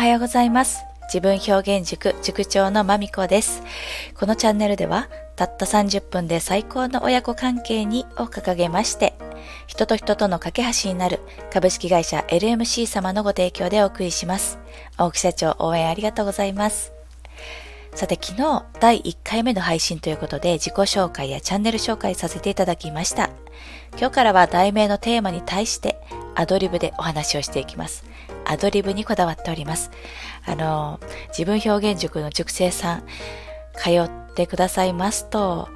はようございます。自分表現塾塾長のまみこです。このチャンネルでは、たった30分で最高の親子関係にを掲げまして、人と人との架け橋になる株式会社 LMC 様のご提供でお送りします。青木社長応援ありがとうございます。さて昨日第1回目の配信ということで自己紹介やチャンネル紹介させていただきました。今日からは題名のテーマに対してアドリブでお話をしていきます。アドリブにこだわっております。あの、自分表現塾の塾生さん、通ってくださいますと、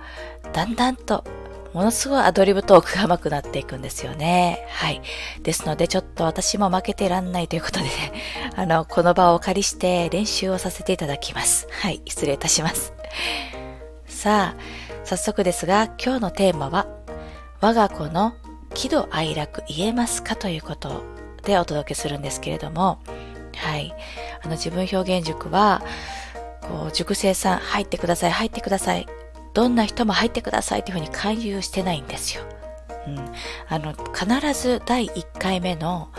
だんだんとものすごいアドリブトークが上手くなっていくんですよね。はい。ですので、ちょっと私も負けてらんないということでね、あの、この場をお借りして練習をさせていただきます。はい。失礼いたします。さあ、早速ですが、今日のテーマは、我が子の喜怒哀楽言えますかということでお届けするんですけれども、はい。あの、自分表現塾は、こう、塾生さん入ってください、入ってください。どんな人も入ってくださいというふうに勧誘してないんですよ。うん、あの、必ず第1回目の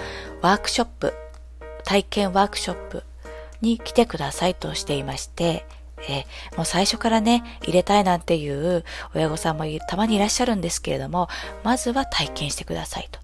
ワークショップ、体験ワークショップに来てくださいとしていまして、えもう最初からね、入れたいなんていう親御さんもたまにいらっしゃるんですけれども、まずは体験してくださいと。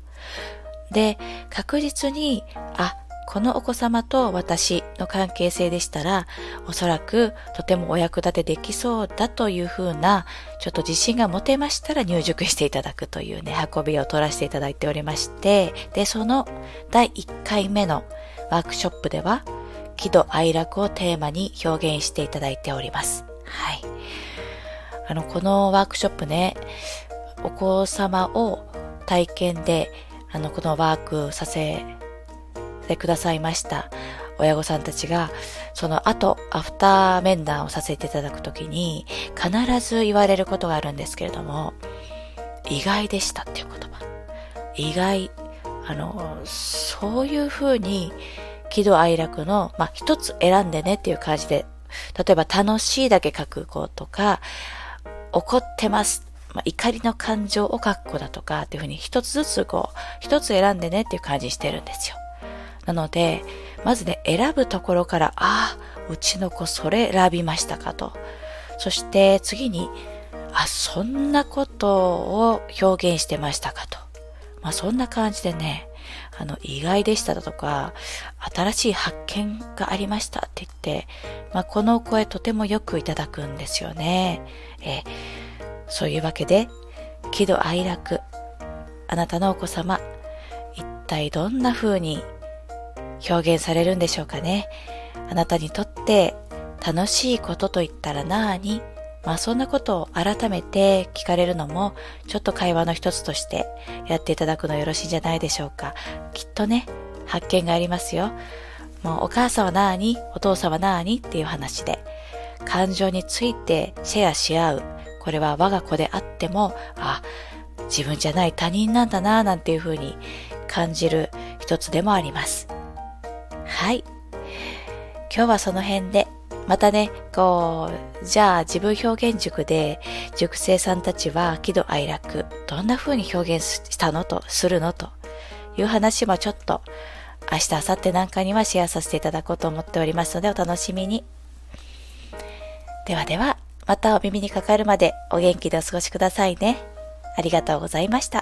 で、確実に、あ、このお子様と私の関係性でしたら、おそらくとてもお役立てできそうだというふうな、ちょっと自信が持てましたら入塾していただくというね、運びを取らせていただいておりまして、で、その第1回目のワークショップでは、喜怒哀楽をテーマに表現していただいております。はい。あの、このワークショップね、お子様を体験で、あの、このワークさせてくださいました親御さんたちが、その後、アフター面談をさせていただくときに、必ず言われることがあるんですけれども、意外でしたっていう言葉。意外。あの、そういうふうに、喜怒哀楽の、まあ、一つ選んでねっていう感じで、例えば楽しいだけ書く子とか、怒ってます。まあ、怒りの感情を書く子だとかっていうふうに一つずつこう、一つ選んでねっていう感じにしてるんですよ。なので、まずね、選ぶところから、ああ、うちの子それ選びましたかと。そして次に、あ、そんなことを表現してましたかと。まあそんな感じでね、あの、意外でしただとか、新しい発見がありましたって言って、まあこの声とてもよくいただくんですよね。えそういうわけで、喜怒哀楽、あなたのお子様、一体どんな風に表現されるんでしょうかね。あなたにとって楽しいことと言ったら何まあそんなことを改めて聞かれるのもちょっと会話の一つとしてやっていただくのよろしいんじゃないでしょうか。きっとね、発見がありますよ。もうお母さんは何お父さんは何っていう話で感情についてシェアし合う。これは我が子であっても、あ、自分じゃない他人なんだななんていうふうに感じる一つでもあります。はい。今日はその辺で、またね、こう、じゃあ自分表現塾で塾生さんたちは喜怒哀楽、どんな風に表現したのと、するのという話もちょっと明日、明後日なんかにはシェアさせていただこうと思っておりますのでお楽しみに。ではでは、またお耳にかかるまでお元気でお過ごしくださいね。ありがとうございました。